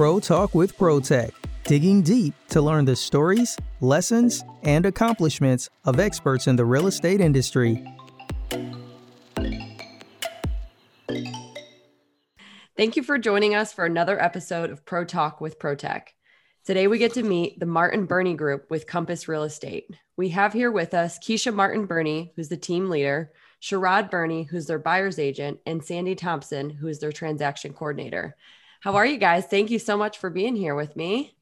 Pro Talk with ProTech, digging deep to learn the stories, lessons, and accomplishments of experts in the real estate industry. Thank you for joining us for another episode of Pro Talk with ProTech. Today we get to meet the Martin Burney Group with Compass Real Estate. We have here with us Keisha Martin Burney, who's the team leader, Sherrod Burney, who's their buyer's agent, and Sandy Thompson, who is their transaction coordinator. How are you guys? Thank you so much for being here with me.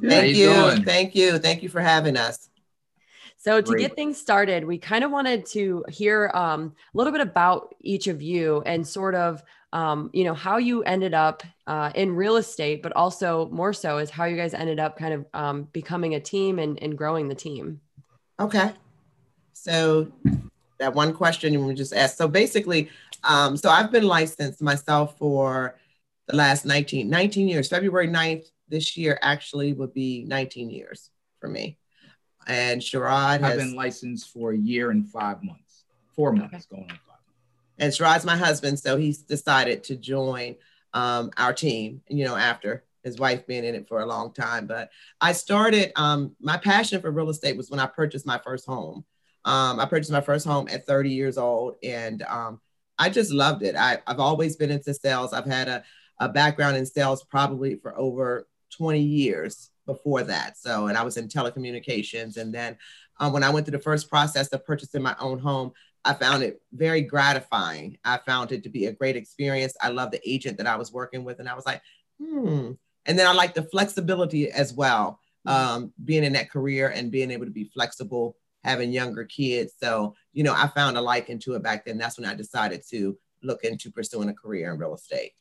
Thank you. you Thank you. Thank you for having us. So, to Great. get things started, we kind of wanted to hear um, a little bit about each of you and sort of, um, you know, how you ended up uh, in real estate, but also more so is how you guys ended up kind of um, becoming a team and, and growing the team. Okay. So, that one question you just asked. So, basically, um, so I've been licensed myself for the last 19, 19 years. February 9th this year actually would be 19 years for me. And Sherrod has I've been licensed for a year and five months, four months okay. going on five. And Sherrod's my husband, so he's decided to join um, our team, you know, after his wife being in it for a long time. But I started, um, my passion for real estate was when I purchased my first home. Um, I purchased my first home at 30 years old and um, I just loved it. I, I've always been into sales. I've had a, a background in sales probably for over 20 years before that. So, and I was in telecommunications. And then um, when I went through the first process of purchasing my own home, I found it very gratifying. I found it to be a great experience. I love the agent that I was working with, and I was like, hmm. And then I like the flexibility as well, um, being in that career and being able to be flexible, having younger kids. So, you know, I found a like into it back then. That's when I decided to look into pursuing a career in real estate.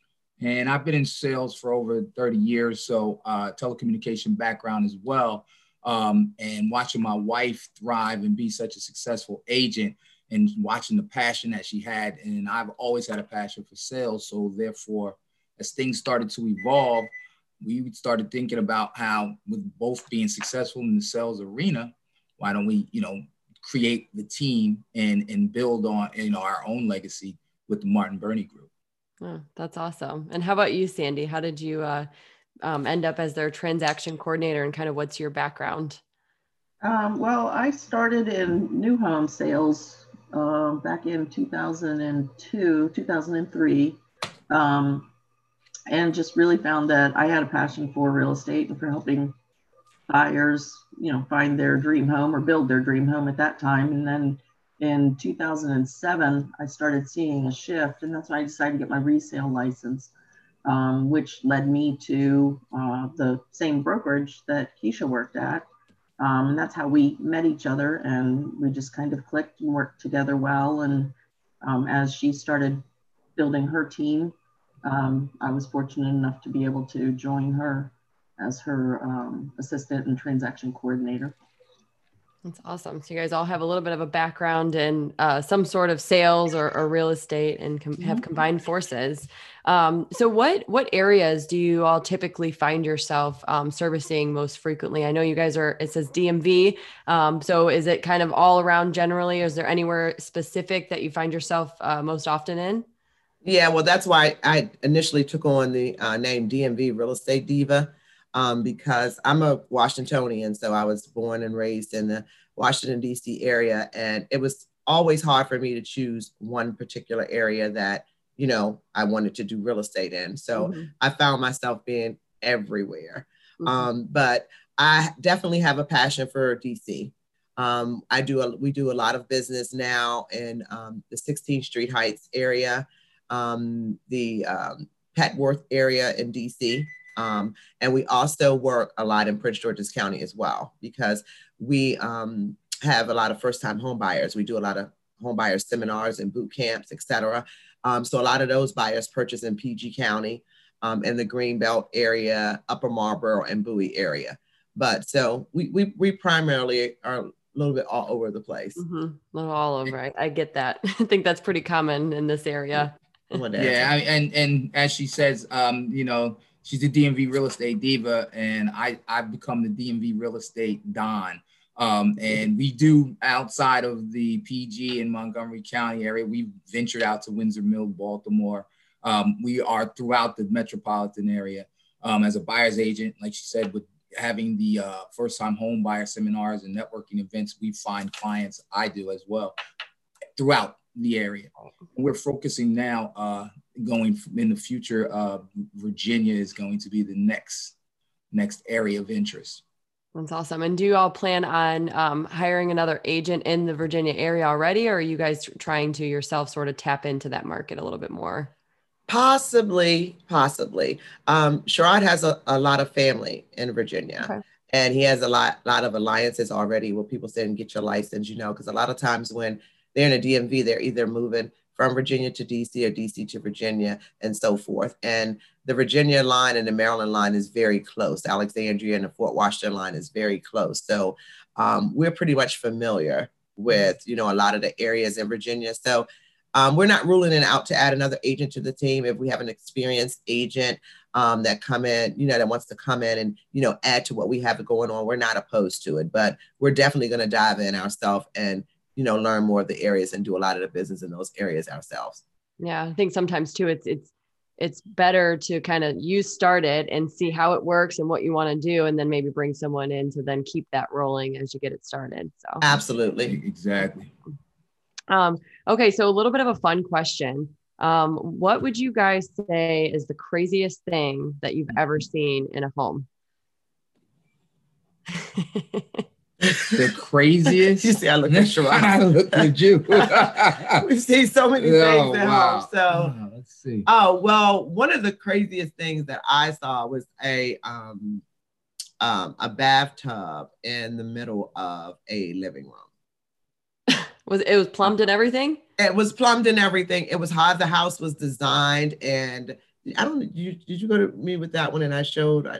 And I've been in sales for over 30 years, so uh, telecommunication background as well. Um, and watching my wife thrive and be such a successful agent and watching the passion that she had. And I've always had a passion for sales. So therefore, as things started to evolve, we started thinking about how with both being successful in the sales arena, why don't we, you know, create the team and and build on you know our own legacy with the Martin Burney Group. Oh, that's awesome. And how about you, Sandy? How did you uh, um, end up as their transaction coordinator and kind of what's your background? Um, well, I started in new home sales uh, back in 2002, 2003, um, and just really found that I had a passion for real estate and for helping buyers, you know, find their dream home or build their dream home at that time. And then in 2007, I started seeing a shift, and that's when I decided to get my resale license, um, which led me to uh, the same brokerage that Keisha worked at. Um, and that's how we met each other, and we just kind of clicked and worked together well. And um, as she started building her team, um, I was fortunate enough to be able to join her as her um, assistant and transaction coordinator. That's awesome. So you guys all have a little bit of a background in uh, some sort of sales or, or real estate and com- have mm-hmm. combined forces. Um, so what what areas do you all typically find yourself um, servicing most frequently? I know you guys are. It says DMV. Um, so is it kind of all around generally? Is there anywhere specific that you find yourself uh, most often in? Yeah, well, that's why I initially took on the uh, name DMV Real Estate Diva um, because I'm a Washingtonian. So I was born and raised in the Washington, D.C. area. And it was always hard for me to choose one particular area that, you know, I wanted to do real estate in. So mm-hmm. I found myself being everywhere. Mm-hmm. Um, but I definitely have a passion for DC. Um, I do a, we do a lot of business now in um, the 16th Street Heights area, um, the um, Petworth area in DC. Um, and we also work a lot in Prince George's County as well because we um, have a lot of first-time home buyers. We do a lot of home buyer seminars and boot camps, etc. Um, so a lot of those buyers purchase in PG County, um, in the Greenbelt area, Upper Marlboro, and Bowie area. But so we we, we primarily are a little bit all over the place. Mm-hmm. All over. I, I get that. I think that's pretty common in this area. Yeah, and and as she says, um, you know, she's a DMV real estate diva, and I I've become the DMV real estate don. Um, and we do outside of the PG and Montgomery County area. We've ventured out to Windsor Mill, Baltimore. Um, we are throughout the metropolitan area. um, as a buyer's agent, like she said, with having the uh, first time home buyer seminars and networking events, we find clients, I do as well, throughout the area. We're focusing now, uh, going in the future, uh, Virginia is going to be the next next area of interest. That's awesome. And do you all plan on um, hiring another agent in the Virginia area already, or are you guys trying to yourself sort of tap into that market a little bit more? Possibly, possibly. Um, Sherrod has a, a lot of family in Virginia. Okay. And he has a lot, lot of alliances already where people saying get your license, you know, because a lot of times when they're in a DMV, they're either moving from Virginia to DC or DC to Virginia and so forth. And the Virginia line and the Maryland line is very close. Alexandria and the Fort Washington line is very close. So um, we're pretty much familiar with, you know, a lot of the areas in Virginia. So um, we're not ruling it out to add another agent to the team if we have an experienced agent um, that come in, you know, that wants to come in and you know add to what we have going on. We're not opposed to it, but we're definitely going to dive in ourselves and you know learn more of the areas and do a lot of the business in those areas ourselves. Yeah, I think sometimes too, it's it's it's better to kind of you start it and see how it works and what you want to do and then maybe bring someone in to then keep that rolling as you get it started so absolutely exactly um, okay, so a little bit of a fun question. Um, what would you guys say is the craziest thing that you've ever seen in a home? the craziest. you see, I look at Sherrod. I look at you. we see so many oh, things at wow. home. So oh, let's see. Oh well, one of the craziest things that I saw was a um, um, a bathtub in the middle of a living room. Was it was plumbed and everything? It was plumbed and everything. It was how the house was designed, and I don't. You did you go to me with that one? And I showed. I,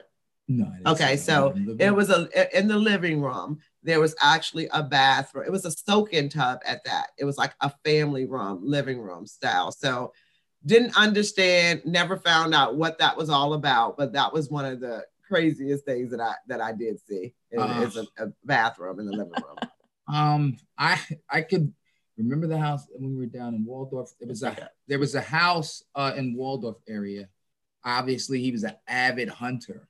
no. okay, so it was a in the living room. There was actually a bathroom. It was a soak-in tub at that. It was like a family room, living room style. So didn't understand, never found out what that was all about. But that was one of the craziest things that I that I did see. uh, it's a, a bathroom in the living room. Um, I I could remember the house when we were down in Waldorf. There was a there was a house uh, in Waldorf area. Obviously, he was an avid hunter,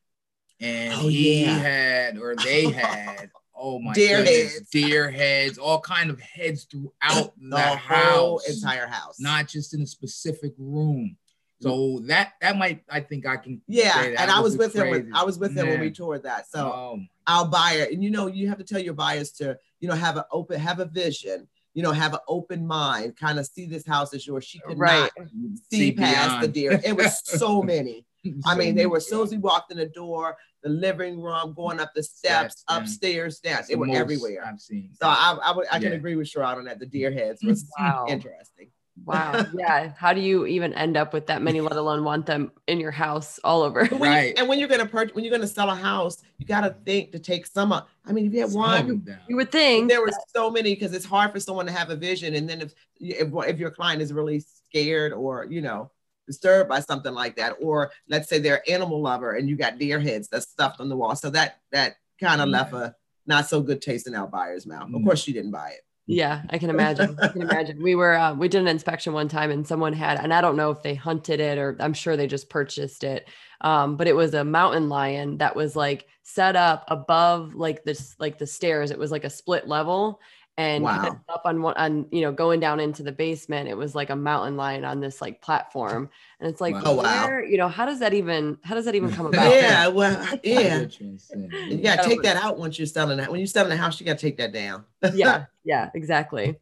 and oh, he yeah. had or they had oh my deer goodness, heads. deer heads, all kind of heads throughout the, the house, entire house, not just in a specific room. So that that might I think I can yeah and I was with crazy. him with, I was with him when we toured that so oh. our buyer and you know you have to tell your buyers to you know have an open have a vision you know have an open mind kind of see this house as yours she could right. not see, see past beyond. the deer it was so many so I mean they were as soon as we walked in the door the living room going up the steps steps upstairs steps they were everywhere I've seen so I I, would, I can agree with Sherrod on that the deer heads mm, was wow. interesting Wow. Yeah. How do you even end up with that many, let alone want them in your house all over? right. You, and when you're gonna purchase, when you're gonna sell a house, you gotta think to take some up. I mean, if you have one, you would think there were so many because it's hard for someone to have a vision. And then if, if if your client is really scared or you know disturbed by something like that, or let's say they're animal lover and you got deer heads that's stuffed on the wall, so that that kind of left a not so good taste in our buyer's mouth. Of course, she didn't buy it. Yeah, I can imagine. I can imagine. We were uh, we did an inspection one time, and someone had, and I don't know if they hunted it or I'm sure they just purchased it. Um, but it was a mountain lion that was like set up above like this like the stairs. It was like a split level, and wow. up on one on you know going down into the basement. It was like a mountain lion on this like platform. And it's like wow. where wow. you know how does that even how does that even come about? Yeah well yeah. You gotta take that out once you're selling that when you're selling a house you gotta take that down. Yeah yeah exactly.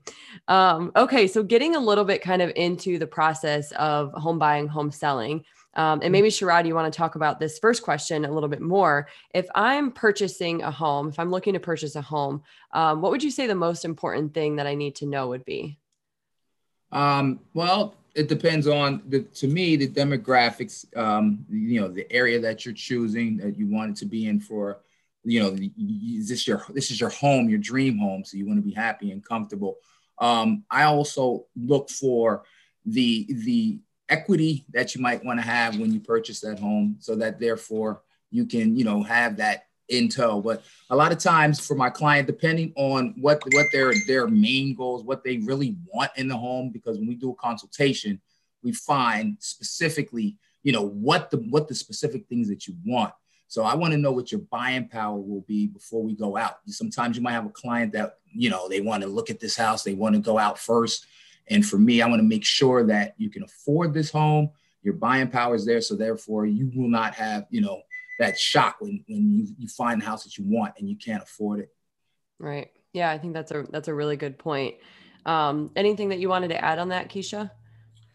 Um okay so getting a little bit kind of into the process of home buying home selling um, and mm-hmm. maybe Sherrod, you want to talk about this first question a little bit more. If I'm purchasing a home, if I'm looking to purchase a home, um, what would you say the most important thing that I need to know would be? Um, well, it depends on the, to me, the demographics, um, you know, the area that you're choosing that you want it to be in for, you know, is this your, this is your home, your dream home. So you want to be happy and comfortable. Um, I also look for the, the equity that you might want to have when you purchase that home so that therefore you can you know have that in tow but a lot of times for my client depending on what what their their main goals what they really want in the home because when we do a consultation we find specifically you know, what the what the specific things that you want. So I want to know what your buying power will be before we go out. Sometimes you might have a client that, you know, they want to look at this house, they want to go out first. And for me, I want to make sure that you can afford this home, your buying power is there. So therefore you will not have, you know, that shock when, when you, you find the house that you want and you can't afford it. Right. Yeah, I think that's a that's a really good point. Um, anything that you wanted to add on that, Keisha?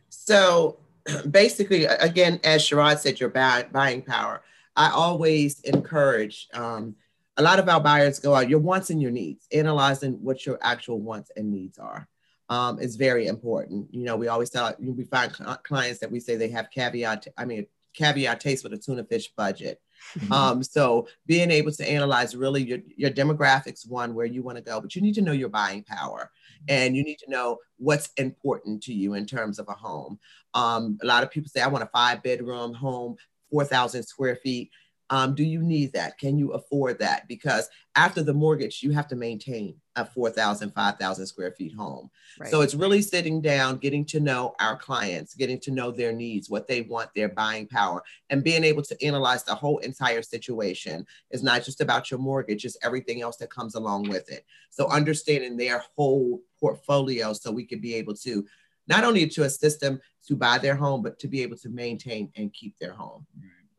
So basically, again, as Sherrod said, your buy, buying power. I always encourage um, a lot of our buyers go out your wants and your needs, analyzing what your actual wants and needs are. Um, is very important. You know, we always tell we find clients that we say they have caveat. I mean, caveat taste with a tuna fish budget. um, so being able to analyze really your, your demographics, one, where you want to go, but you need to know your buying power and you need to know what's important to you in terms of a home. Um, a lot of people say, I want a five bedroom home, 4,000 square feet. Um, do you need that? Can you afford that? Because after the mortgage, you have to maintain a 4,000, 5,000 square feet home. Right. So it's really sitting down, getting to know our clients, getting to know their needs, what they want, their buying power, and being able to analyze the whole entire situation. It's not just about your mortgage, it's everything else that comes along with it. So understanding their whole portfolio so we can be able to not only to assist them to buy their home, but to be able to maintain and keep their home.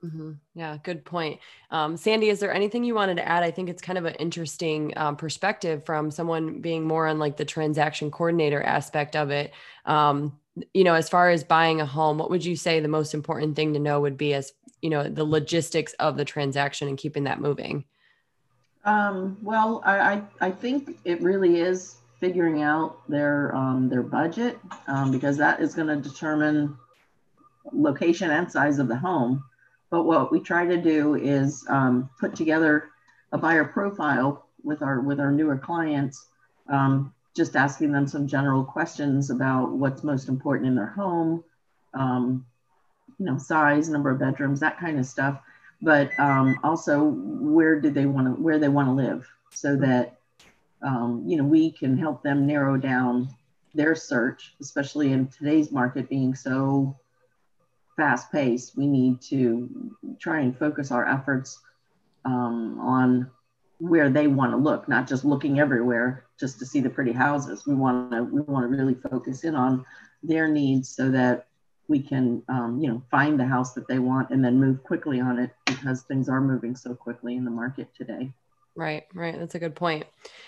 Mm-hmm. Yeah, good point. Um, Sandy, is there anything you wanted to add? I think it's kind of an interesting um, perspective from someone being more on like the transaction coordinator aspect of it. Um, you know, as far as buying a home, what would you say the most important thing to know would be as, you know, the logistics of the transaction and keeping that moving? Um, well, I, I, I think it really is figuring out their um, their budget um, because that is going to determine location and size of the home. But what we try to do is um, put together a buyer profile with our with our newer clients, um, just asking them some general questions about what's most important in their home, um, you know, size, number of bedrooms, that kind of stuff. But um, also, where do they want to where they want to live, so that um, you know we can help them narrow down their search, especially in today's market being so fast paced, we need to try and focus our efforts um, on where they want to look, not just looking everywhere just to see the pretty houses. We want to we want to really focus in on their needs so that we can um, you know find the house that they want and then move quickly on it because things are moving so quickly in the market today. Right, right. That's a good point.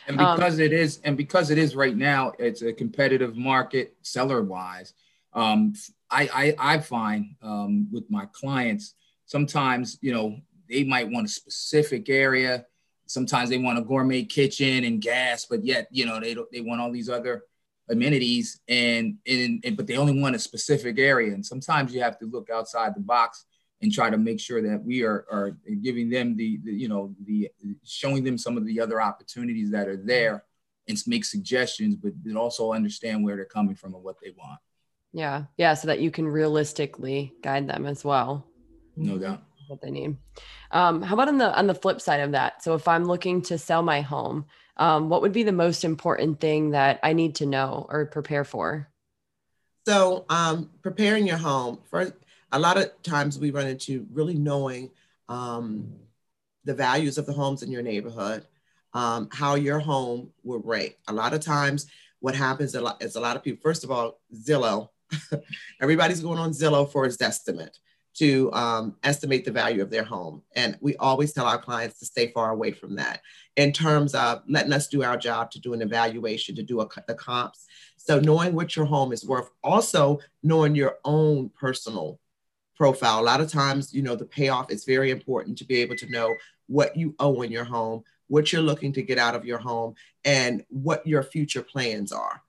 And um, because um, it is, and because it is right now, it's a competitive market seller wise. Um, I, I, I find um, with my clients, sometimes, you know, they might want a specific area. Sometimes they want a gourmet kitchen and gas, but yet, you know, they don't, they want all these other amenities and, and, and, but they only want a specific area. And sometimes you have to look outside the box and try to make sure that we are, are giving them the, the, you know, the showing them some of the other opportunities that are there and make suggestions, but then also understand where they're coming from and what they want. Yeah. Yeah. So that you can realistically guide them as well. No doubt. What they need. Um, how about on the on the flip side of that? So if I'm looking to sell my home, um, what would be the most important thing that I need to know or prepare for? So um, preparing your home first. A lot of times we run into really knowing um, the values of the homes in your neighborhood, um, how your home will rate. A lot of times, what happens is a lot of people. First of all, Zillow Everybody's going on Zillow for its estimate to um, estimate the value of their home. And we always tell our clients to stay far away from that in terms of letting us do our job to do an evaluation, to do a, the comps. So knowing what your home is worth, also knowing your own personal profile. A lot of times, you know, the payoff is very important to be able to know what you owe in your home, what you're looking to get out of your home, and what your future plans are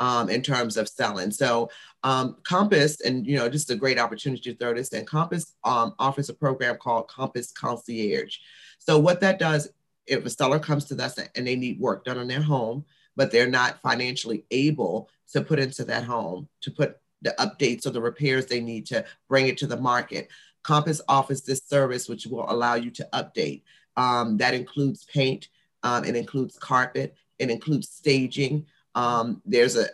um, in terms of selling. So um, Compass, and you know, just a great opportunity to throw this in. Compass um, offers a program called Compass Concierge. So what that does, if a seller comes to us and they need work done on their home, but they're not financially able to put into that home to put the updates or the repairs they need to bring it to the market. Compass offers this service which will allow you to update. Um, that includes paint, um, it includes carpet, it includes staging, um, there's a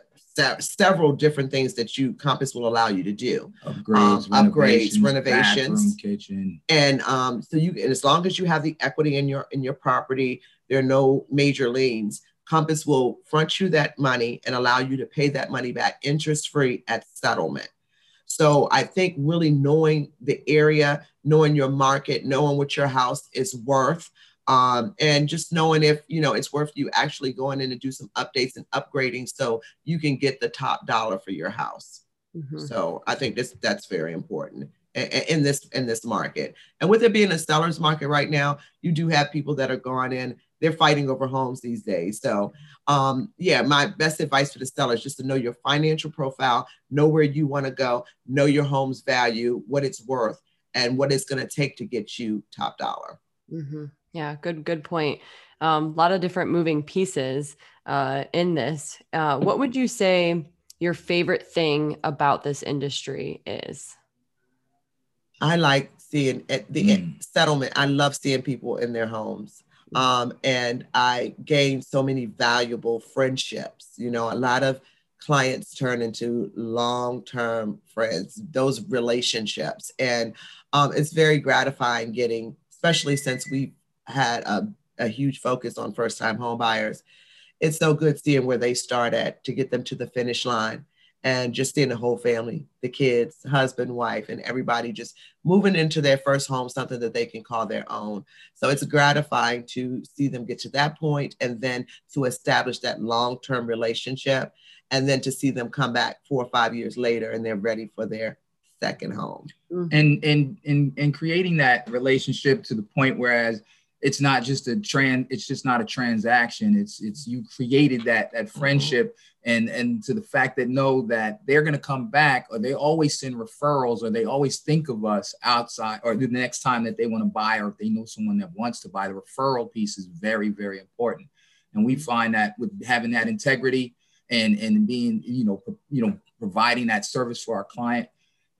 several different things that you Compass will allow you to do. Upgrades, Um, upgrades, renovations, renovations. bathroom, kitchen. And um, so you, and as long as you have the equity in your in your property, there are no major liens. Compass will front you that money and allow you to pay that money back interest free at settlement. So I think really knowing the area, knowing your market, knowing what your house is worth, um, and just knowing if you know it's worth you actually going in to do some updates and upgrading so you can get the top dollar for your house. Mhm. So I think this that's very important in this in this market. And with it being a seller's market right now, you do have people that are going in. They're fighting over homes these days. So um, yeah, my best advice for the sellers just to know your financial profile, know where you want to go, know your home's value, what it's worth, and what it's going to take to get you top dollar. hmm Yeah, good, good point. Um, a lot of different moving pieces uh, in this. Uh, what would you say your favorite thing about this industry is? I like seeing at the Mm. settlement. I love seeing people in their homes. Um, and I gained so many valuable friendships. You know, a lot of clients turn into long-term friends, those relationships. And um, it's very gratifying getting, especially since we had a, a huge focus on first-time home buyers. It's so good seeing where they start at to get them to the finish line and just seeing the whole family, the kids, husband, wife, and everybody just moving into their first home, something that they can call their own. So it's gratifying to see them get to that point and then to establish that long term relationship and then to see them come back four or five years later and they're ready for their second home. Mm-hmm. and and and and creating that relationship to the point whereas it's not just a trans it's just not a transaction. It's it's you created that that mm-hmm. friendship and and to the fact that know that they're going to come back or they always send referrals or they always think of us outside or the next time that they want to buy or if they know someone that wants to buy the referral piece is very very important. And we mm-hmm. find that with having that integrity and and being you know you know providing that service for our client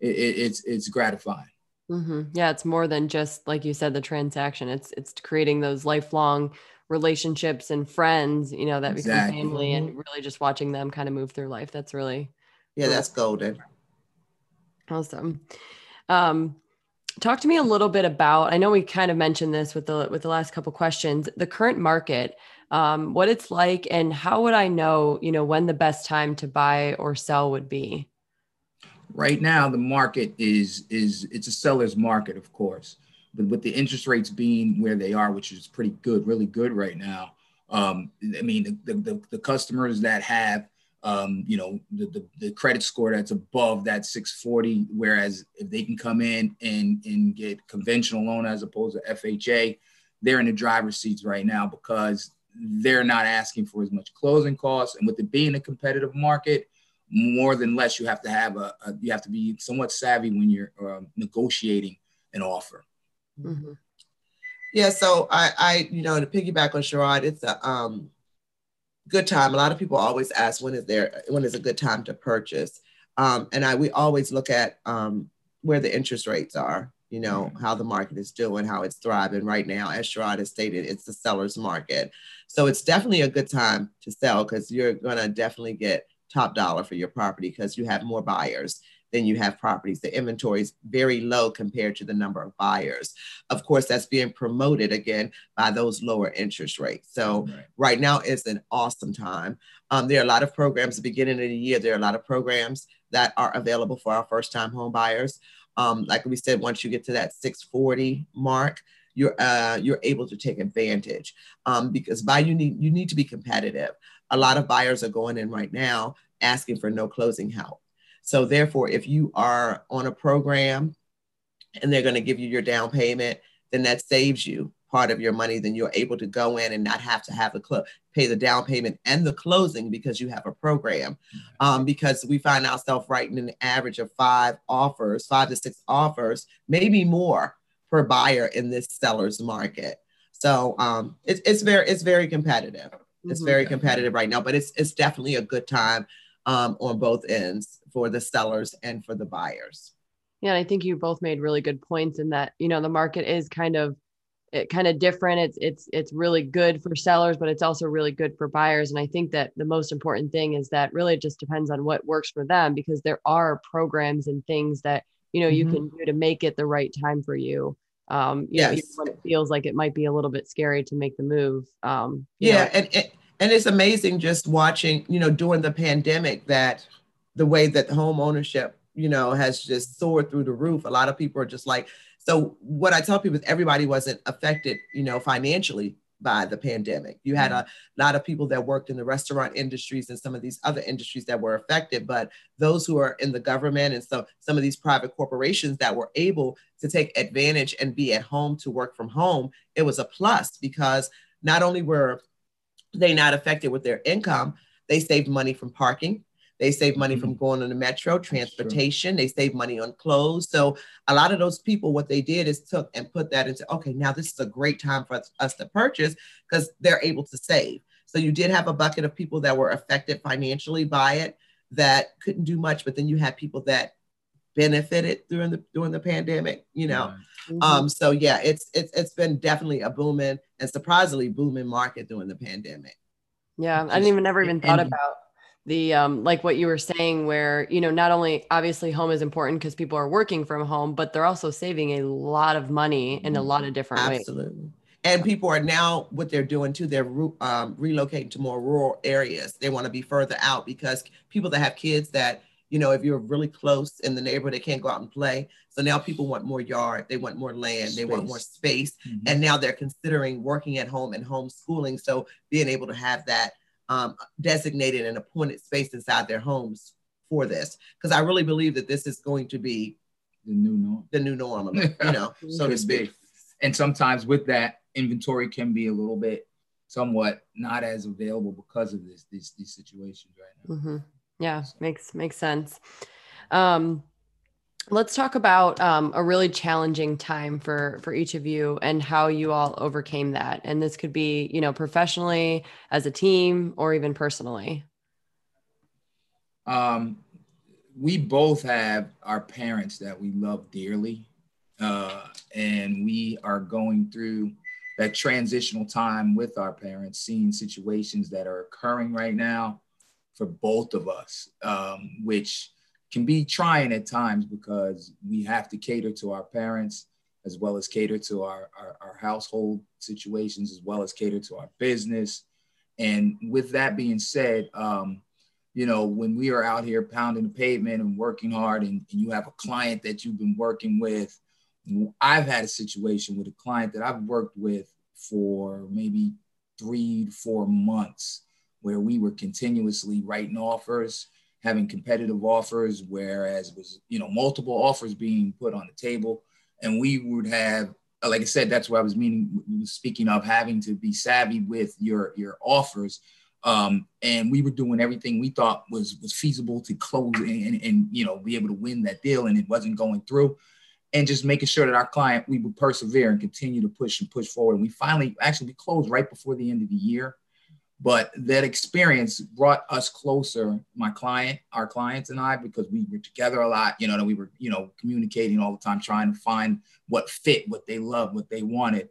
it, it, it's it's gratifying hmm Yeah, it's more than just like you said, the transaction. It's it's creating those lifelong relationships and friends, you know, that Exactly. become family, and really just watching them kind of move through life. That's really Yeah, that's golden. Awesome. Um, talk to me a little bit about. I know we kind of mentioned this with the with the last couple questions. The current market, um, what it's like, and how would I know, you know, when the best time to buy or sell would be? Right now the market is is it's a seller's market of course. But with the interest rates being where they are which is pretty good really good right now um, i mean the, the, the customers that have um, you know the, the, the credit score that's above that 640 whereas if they can come in and and get conventional loan as opposed to fha they're in the driver's seats right now because they're not asking for as much closing costs. And with it being a competitive market more than less you have to have a, a you have to be somewhat savvy when you're um, negotiating an offer Mhm. Yeah, so I, I, you know, to piggyback on Sherrod, it's a um, good time. A lot of people always ask when is there, when is a good time to purchase, um, and I we always look at um, where the interest rates are. You know how the market is doing, how it's thriving right now. As Sherrod has stated, it's the seller's market, so it's definitely a good time to sell because you're gonna definitely get top dollar for your property because you have more buyers than you have properties. The inventory is very low compared to the number of buyers. Of course, that's being promoted again by those lower interest rates. So Right. right now is an awesome time. Um, there are a lot of programs at the beginning of the year. There are a lot of programs that are available for our first time home buyers. Um, like we said, once you get to that 640 mark, you're uh, you're able to take advantage um, because by you need you need to be competitive. A lot of buyers are going in right now asking for no closing help. So therefore, if you are on a program and they're going to give you your down payment, then that saves you part of your money. Then you're able to go in and not have to have the clo- pay the down payment and the closing because you have a program. Um, because we find ourselves writing an average of five offers, five to six offers, maybe more per buyer in this seller's market. So um, it's it's very it's very competitive. It's Mhm. very competitive right now, but it's it's definitely a good time um, on both ends for the sellers and for the buyers. Yeah, and I think you both made really good points in that, you know, the market is kind of it kind of different. It's it's it's really good for sellers, but it's also really good for buyers. And I think that the most important thing is that really it just depends on what works for them because there are programs and things that you know mm-hmm. you can do to make it the right time for you. Um, you yes. know, when it feels like it might be a little bit scary to make the move. Um, yeah, know. and, and and it's amazing just watching, you know, during the pandemic that the way that home ownership, you know, has just soared through the roof. A lot of people are just like, so what I tell people is everybody wasn't affected, you know, financially by the pandemic. You had mm. a lot of people that worked in the restaurant industries and some of these other industries that were affected, but those who are in the government and so some of these private corporations that were able to take advantage and be at home to work from home, it was a plus because not only were they not affected with their income, they saved money from parking, they save money mm-hmm. from going on the metro, transportation. They save money on clothes. So a lot of those people, what they did is took and put that into, okay, now this is a great time for us to purchase because they're able to save. So you did have a bucket of people that were affected financially by it that couldn't do much, but then you had people that benefited during the during the pandemic, you know. Mm-hmm. Um, so yeah, it's it's it's been definitely a booming and surprisingly booming market during the pandemic. Yeah, I didn't even never even thought about the um like what you were saying where you know not only obviously home is important because people are working from home but they're also saving a lot of money in a lot of different absolutely. ways absolutely and people are now what they're doing too they're um, relocating to more rural areas they want to be further out because people that have kids that you know if you're really close in the neighborhood they can't go out and play so now people want more yard they want more land space. they want more space mm-hmm. and now they're considering working at home and homeschooling so being able to have that um, designated and appointed space inside their homes for this because I really believe that this is going to be the new norm. The new norm, you know, so to speak. And sometimes with that, inventory can be a little bit somewhat not as available because of this these these situations right now. Mm-hmm. Yeah, so. makes makes sense. Um, let's talk about um, a really challenging time for for each of you and how you all overcame that. And this could be you know professionally as a team or even personally. Um, we both have our parents that we love dearly uh, and we are going through that transitional time with our parents seeing situations that are occurring right now for both of us um, which can be trying at times because we have to cater to our parents as well as cater to our, our, our, household situations as well as cater to our business. And with that being said um, you know when we are out here pounding the pavement and working hard and, and you have a client that you've been working with i've had a situation with a client that i've worked with for maybe three to four months where we were continuously writing offers having competitive offers, whereas was you know multiple offers being put on the table, and we would have, like I said, that's what I was meaning. Speaking of having to be savvy with your your offers, um, and we were doing everything we thought was was feasible to close and, and, and you know be able to win that deal, and it wasn't going through. And just making sure that our client we would persevere and continue to push and push forward. And we finally actually we closed right before the end of the year but that experience brought us closer my client our clients and i because we were together a lot you know and we were you know communicating all the time trying to find what fit what they loved what they wanted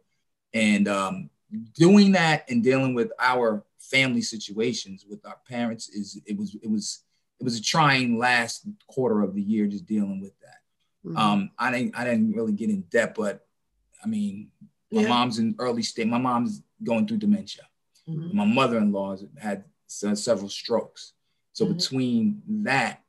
and um, doing that and dealing with our family situations with our parents is it was it was it was a trying last quarter of the year just dealing with that mm-hmm. um, i didn't i didn't really get in depth but i mean my yeah. mom's in early state my mom's going through dementia Mm-hmm. My mother-in-law had several strokes. So mm-hmm. between that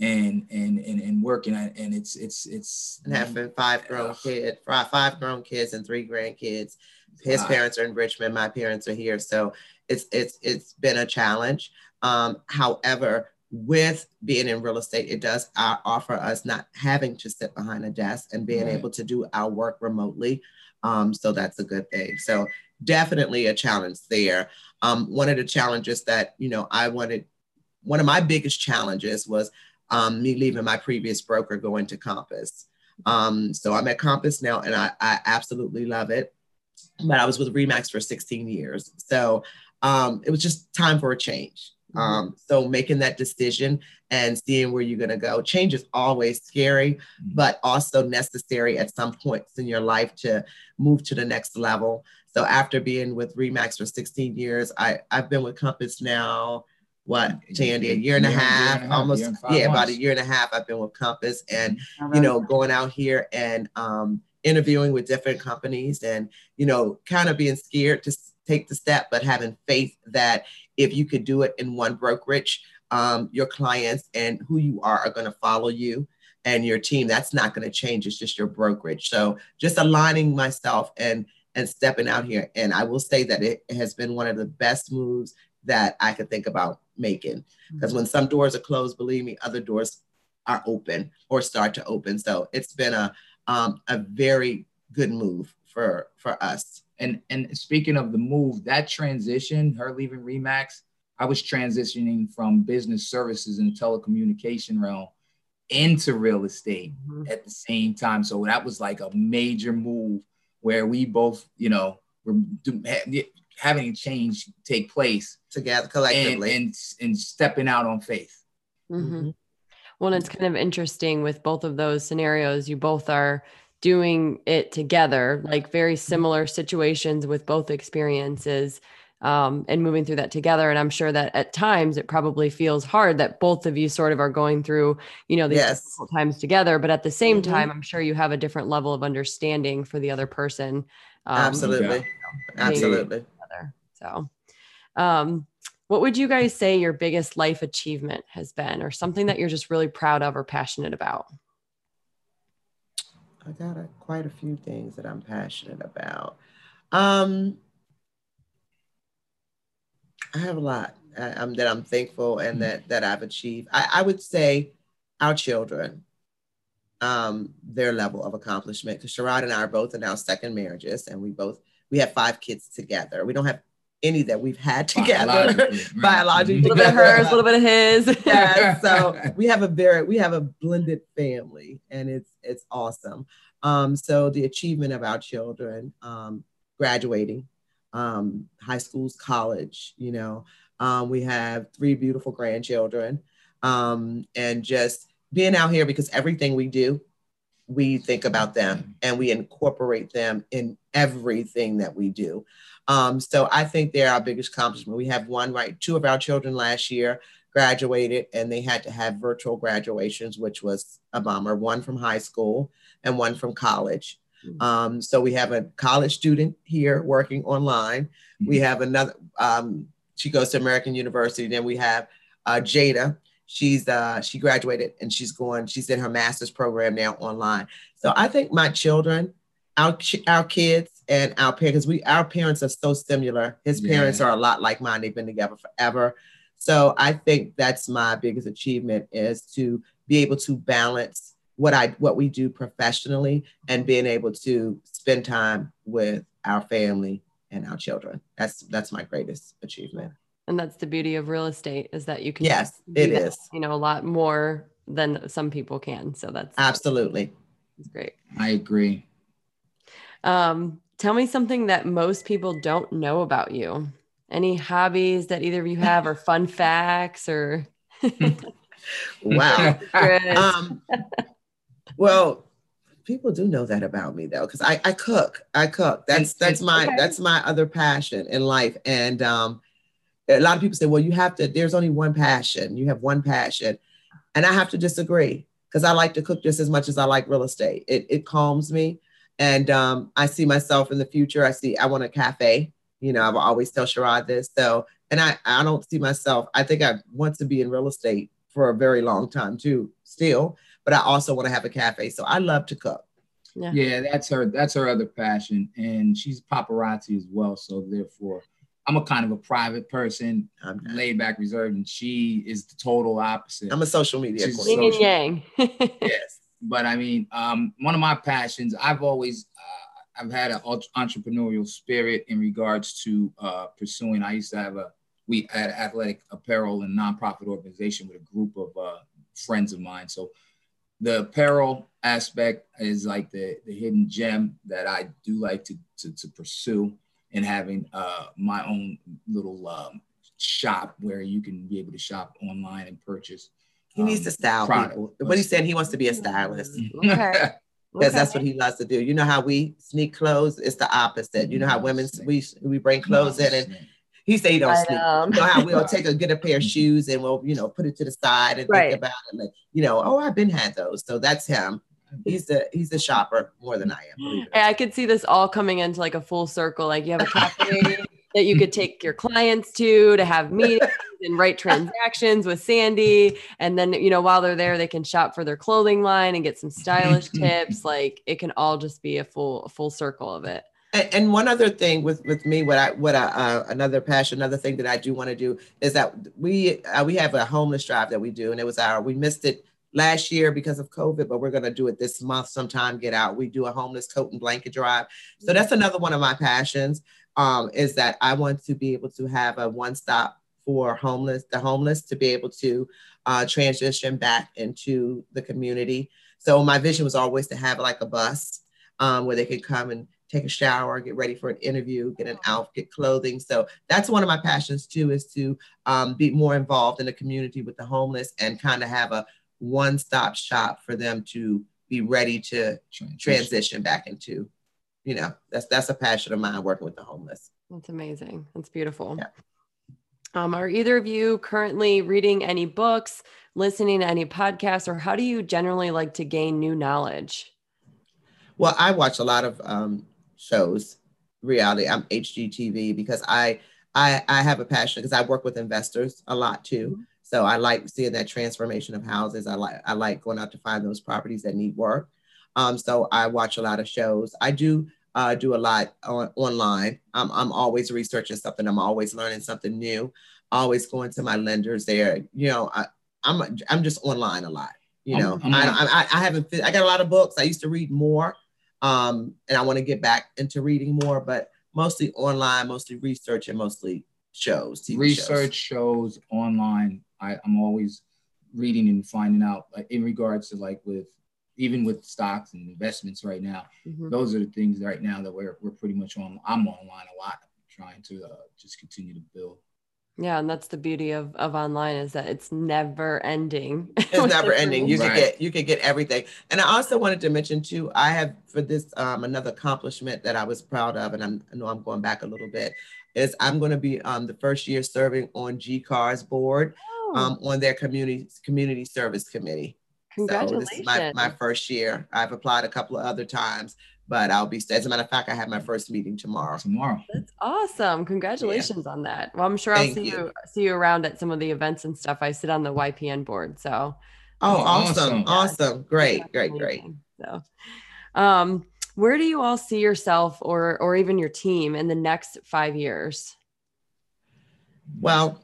and and and, and working and it's it's it's and having five grown kids, five grown kids and three grandkids. His parents are in Richmond. My parents are here, so it's it's it's been a challenge. Um, however, with being in real estate, it does uh, offer us not having to sit behind a desk and being right. able to do our work remotely. Um, so that's a good thing. So definitely a challenge there. Um, one of the challenges that, you know, I wanted, one of my biggest challenges was um, me leaving my previous broker going to Compass. Um, so I'm at Compass now and I, I absolutely love it. But I was with Remax for 16 years. So um, it was just time for a change. Mm-hmm. Um, so making that decision and seeing where you're going to go. Change is always scary, mm-hmm. but also necessary at some points in your life to move to the next level. So after being with Remax for 16 years, I, I've been with Compass now, what, Tandy, a year and a half, and a half almost, yeah, about a year and a half. I've been with Compass and, you know, going out here and um, interviewing with different companies and, you know, kind of being scared to take the step, but having faith that if you could do it in one brokerage, um, your clients and who you are are going to follow you and your team. That's not going to change. It's just your brokerage. So just aligning myself and and stepping out here. And I will say that it has been one of the best moves that I could think about making. Because mm-hmm. when some doors are closed, believe me, other doors are open or start to open. So it's been a um, a very good move for for us. And and speaking of the move, that transition, her leaving Remax, I was transitioning from business services and telecommunication realm into real estate mm-hmm. at the same time. So that was like a major move where we both, you know, were having change take place together collectively and, and, and stepping out on faith. Mm-hmm. Well, it's kind of interesting with both of those scenarios. You both are doing it together, like very similar situations with both experiences. Um, and moving through that together. And I'm sure that at times it probably feels hard that both of you sort of are going through, you know, these yes. difficult times together. But at the same mm-hmm. time, I'm sure you have a different level of understanding for the other person. Um, Absolutely. You know, Absolutely. So, um, what would you guys say your biggest life achievement has been, or something that you're just really proud of or passionate about? I got a, quite a few things that I'm passionate about. Um, I have a lot uh, that I'm thankful and mm-hmm. that that I've achieved. I, I would say our children, um, their level of accomplishment. Because Sherrod and I are both in our second marriages, and we both we have five kids together. We don't have any that we've had together biologically, biologically a little bit of hers, a little bit of his. yeah, so we have a very we have a blended family, and it's it's awesome. Um, so the achievement of our children, um, graduating, um, high schools, college, you know, um, we have three beautiful grandchildren, um, and just being out here because everything we do, we think about them and we incorporate them in everything that we do. Um, so I think they're our biggest accomplishment. We have one, right? Two of our children last year graduated and they had to have virtual graduations, which was a bummer, one from high school and one from college. Mm-hmm. Um, so we have a college student here working online. Mm-hmm. We have another, um, she goes to American University. Then we have uh, Jada. She's uh, she graduated and she's going, she's in her master's program now online. So I think my children, our, our kids and our parents, because we our parents are so similar. His yeah. parents are a lot like mine. They've been together forever. So I think that's my biggest achievement is to be able to balance what I what we do professionally and being able to spend time with our family and our children. That's that's my greatest achievement. And that's the beauty of real estate is that you can yes it that, is you know a lot more than some people can. So that's absolutely that's great. I agree. Um, tell me something that most people don't know about you any hobbies that either of you have or fun facts or wow um, well people do know that about me though because I, I cook i cook that's that's my okay. that's my other passion in life and um, a lot of people say well you have to there's only one passion you have one passion and i have to disagree because i like to cook just as much as i like real estate it, it calms me and um, i see myself in the future i see i want a cafe you know, I've always tell Sherrod this. So, and I, I don't see myself, I think I want to be in real estate for a very long time too, still, but I also want to have a cafe. So I love to cook. Yeah. yeah, that's her. That's her other passion, and she's paparazzi as well. So therefore, I'm a kind of a private person, I'm laid back, reserved, and she is the total opposite. I'm a social media. She's Yin and yang. yes, but I mean, um, one of my passions. I've always uh, I've had an entrepreneurial spirit in regards to uh, pursuing. I used to have a we had athletic apparel and nonprofit organization with a group of uh, friends of mine. So the apparel aspect is like the, the hidden gem that I do like to, to, to pursue and having uh, my own little um, shop where you can be able to shop online and purchase. He needs to um, style product. people. What he's saying, he wants to be a stylist Okay. because that's what he loves to do. You know how we sneak clothes? It's the opposite. You know how women we we bring clothes in and he say he don't But, sneak. um, You know how we'll take a get a pair of shoes and we'll you know put it to the side and Right. think about it. Like you know, oh, I've been had those. So that's him. He's the he's the shopper more than I am. believe it or Hey, I could see this all coming into like a full circle. Like you have a cafe that you could take your clients to to have meetings and write transactions with Sandy. And then, you know, while they're there, they can shop for their clothing line and get some stylish tips. Like it can all just be a full a full circle of it. And, and one other thing with with me, what I what I uh, another passion, another thing that I do want to do is that we uh, we have a homeless drive that we do, and it was our we missed it last year because of COVID, but we're going to do it this month sometime. Get out, we do a homeless coat and blanket drive, so that's another one of my passions. Um, is that I want to be able to have a one stop for homeless, the homeless, to be able to uh, transition back into the community. So my vision was always to have like a bus um, where they could come and take a shower, get ready for an interview, get an outfit, get clothing. So that's one of my passions too, is to um, be more involved in the community with the homeless and kind of have a one-stop shop for them to be ready to transition back into, you know, that's that's a passion of mine working with the homeless. That's amazing. That's beautiful. Yeah. Um, are either of you currently reading any books, listening to any podcasts, or how do you generally like to gain new knowledge? Well, I watch a lot of um, shows, reality. I'm HGTV because I I I have a passion because I work with investors a lot too. So I like seeing that transformation of houses. I like I like going out to find those properties that need work. Um, so I watch a lot of shows. I do uh, do a lot on, online. I'm I'm always researching something. I'm always learning something new. Always going to my lenders there. You know, I, I'm I'm just online a lot. You know, I'm- I'm I, I, I haven't. I got a lot of books. I used to read more, um, and I want to get back into reading more, but mostly online, mostly research, and mostly shows. TV research shows. shows online I, i'm always reading and finding out like in regards to like with even with stocks and investments right now Mhm. those are the things right now that we're, we're pretty much on i'm online a lot trying to uh, just continue to build Yeah, and that's the beauty of of online is that it's never ending. It's never ending. You Right. can get you can get everything. And I also wanted to mention too, I have for this um, another accomplishment that I was proud of, and I'm, I know I'm going back a little bit, is I'm going to be um, the first year serving on GCAAR's board Oh, um, on their community community service committee. So congratulations. this is my, my first year. I've applied a couple of other times, but I'll be as a matter of fact, I have my first meeting tomorrow. tomorrow That's awesome. Congratulations on that. Well, I'm sure I'll Thank see you. you. see you around at some of the events and stuff. I sit on the YPN board, so Oh, Oh, awesome, awesome. awesome, great, great, great. So, um, where do you all see yourself or or even your team in the next five years? Well,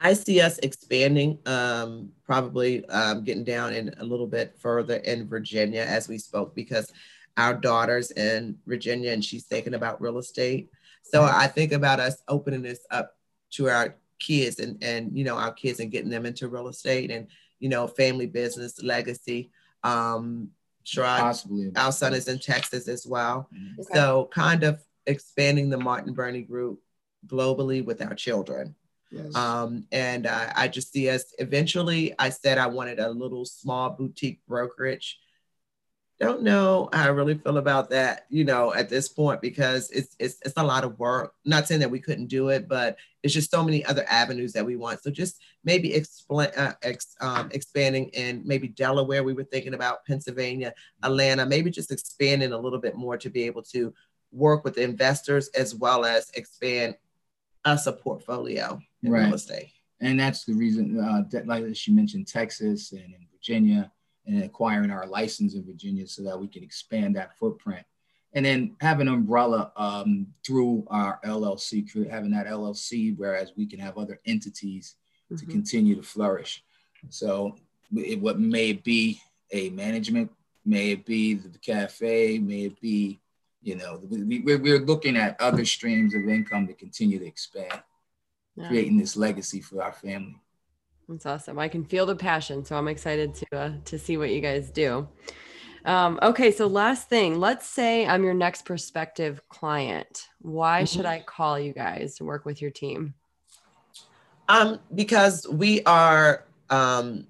I see us expanding, um, probably um, getting down in a little bit further in Virginia as we spoke, because our daughter's in Virginia and she's thinking about real estate. So I think about us opening this up to our kids and and you know our kids and getting them into real estate and you know family business legacy. Um, sure, I- possibly our son is in Texas as well. Mhm. Okay. So kind of expanding the Martin Burney Group globally with our children. yes. Um, and uh, I just see us eventually. I said I wanted a little small boutique brokerage. Don't know how I really feel about that, you know, at this point because it's it's it's a lot of work. Not saying that we couldn't do it, but it's just so many other avenues that we want. So just maybe explain uh, ex, um, expanding in maybe Delaware. We were thinking about Pennsylvania, Atlanta. Maybe just expanding a little bit more to be able to work with investors as well as expand us a portfolio in Right. real estate. and that's the reason uh, that like she mentioned texas and in virginia and acquiring our license in virginia so that we can expand that footprint and then have an umbrella um, through our llc having that llc whereas we can have other entities to Mhm. continue to flourish so it, what may be a management may it be the cafe may it be you know we, we, we're looking at other streams of income to continue to expand Yeah. creating this legacy for our family. That's awesome. I can feel the passion, so I'm excited to uh, to see what you guys do. Um, okay, so last thing, let's say I'm your next prospective client. Why should I call you guys to work with your team? Um, because we are um,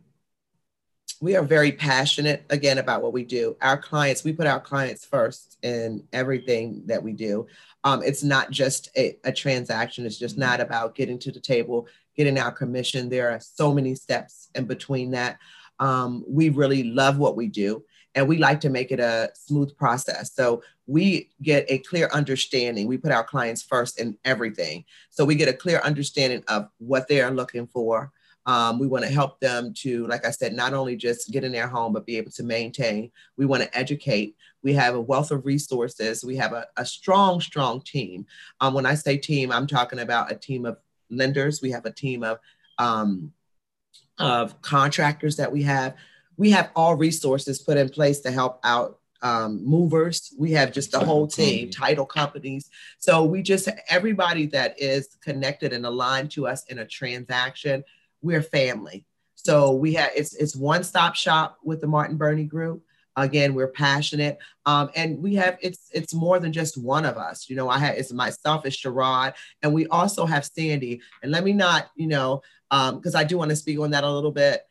we are very passionate again about what we do. Our clients, we put our clients first in everything that we do. Um, it's not just a, a transaction. It's just not about getting to the table, getting our commission. There are so many steps in between that. Um, we really love what we do and we like to make it a smooth process. So we get a clear understanding. We put our clients first in everything. So we get a clear understanding of what they are looking for. Um, we want to help them to, like I said, not only just get in their home, but be able to maintain. We want to educate. We have a wealth of resources. We have a, a strong, strong team. Um, when I say team, I'm talking about a team of lenders. We have a team of um, of contractors that we have. We have all resources put in place to help out um, movers. We have just the whole team, title companies. So we just, everybody that is connected and aligned to us in a transaction, we're family. So we have, it's, it's one stop shop with the Martin Burney Group. Again, we're passionate, um, and we have it's it's more than just one of us. You know, I have it's myself, it's Sherrod, and we also have Sandy. And let me not, you know, because um, I do want to speak on that a little bit.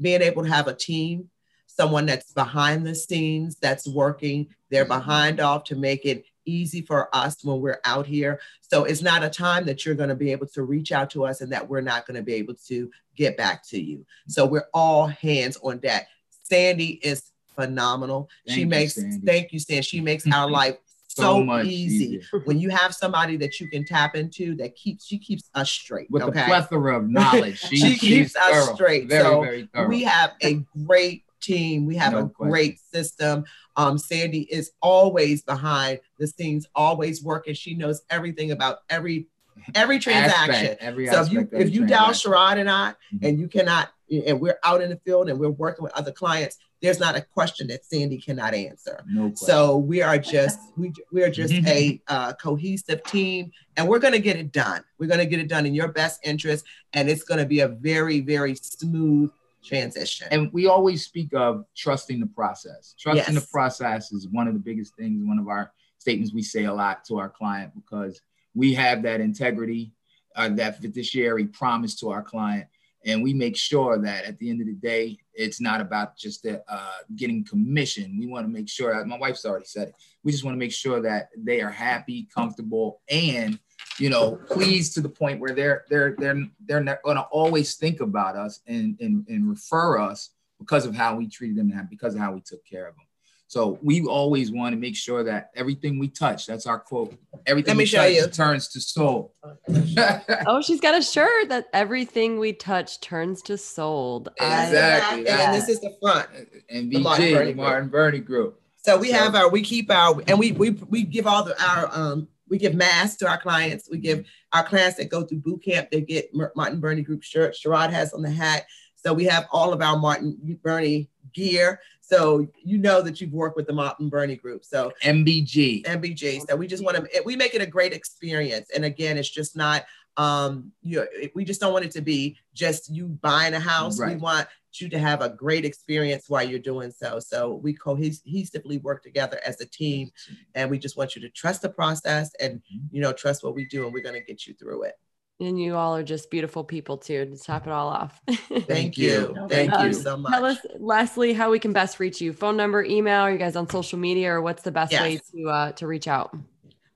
Being able to have a team, someone that's behind the scenes, that's working, they're mm-hmm. behind off to make it easy for us when we're out here. So it's not a time that you're going to be able to reach out to us and that we're not going to be able to get back to you. So we're all hands on deck. Sandy is phenomenal. Thank she you, makes Sandy. thank you, Sandy. She makes our life so, so easy when you have somebody that you can tap into that keeps she keeps us straight with okay? a plethora of knowledge. She, she keeps us thorough, straight. Very, so very we have a great team. We have no a question. great system. Um, Sandy is always behind the scenes, always working. She knows everything about every every transaction. Aspect, every so if you if you dial Sherrod and I, mm-hmm. and you cannot, and we're out in the field and we're working with other clients, there's not a question that Sandy cannot answer. No so we are just we we are just a uh, cohesive team, and we're going to get it done. We're going to get it done in your best interest, and it's going to be a very very smooth transition. And we always speak of trusting the process. Trusting yes. the process is one of the biggest things. One of our statements we say a lot to our client because we have that integrity, uh, that fiduciary promise to our client and we make sure that at the end of the day it's not about just the, uh, getting commission. We want to make sure my wife's already said it. We just want to make sure that they are happy comfortable and you know pleased to the point where they're they're they're they're not going to always think about us and, and and refer us because of how we treated them and because of how we took care of them so we always want to make sure that everything we touch, that's our quote, everything Let me we show touch you. turns to soul. oh, she's got a shirt that everything we touch turns to sold. Exactly. I, and this is the front. And VG, Martin Burney, Martin Burney Group. So we so. have our, we keep our, and we we we give all the our um we give masks to our clients. We give our clients that go through boot camp, they get Martin Burney Group shirts. Sherrod has on the hat. So we have all of our Martin Burney gear. So you know that you've worked with the Martin Burney Group. So MBG. MBG. So we just want to we make it a great experience. And again, it's just not um you know, we just don't want it to be just you buying a house. Right. We want you to have a great experience while you're doing so. So we cohesively work together as a team, and we just want you to trust the process and mm-hmm. you know trust what we do, and we're going to get you through it. And you all are just beautiful people too to top it all off. Thank you. Thank um, you so much. Tell us, lastly, how we can best reach you. Phone number, email, are you guys on social media, or what's the best yes. way to uh, to reach out?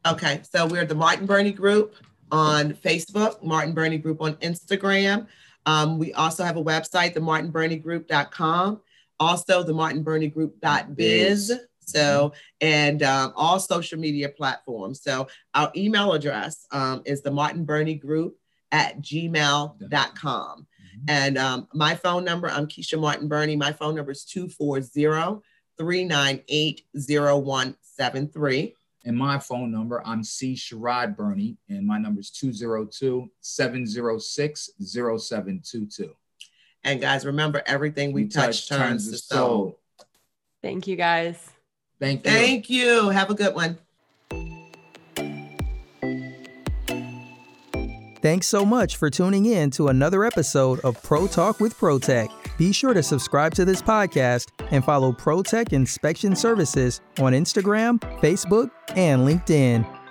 Okay, so we're the Martin Burney Group on Facebook, Martin Burney Group on Instagram. Um, we also have a website, the martinburneygroup.com. Also, the martinburneygroup.biz. So, and um, all social media platforms. So, our email address um, is the Martin Burney Group at gmail.com. Mm-hmm. And um, my phone number, I'm Keisha Martin Burney. My phone number is 240 398 0173. And my phone number, I'm C. Sherrod Burney, and my number is 202 706 0722. And guys, remember everything we, we touch, touch, turns, to soul. Thank you, guys. Thank you. Thank you. Have a good one. Thanks so much for tuning in to another episode of Pro Talk with ProTech. Be sure to subscribe to this podcast and follow ProTech Inspection Services on Instagram, Facebook, and LinkedIn.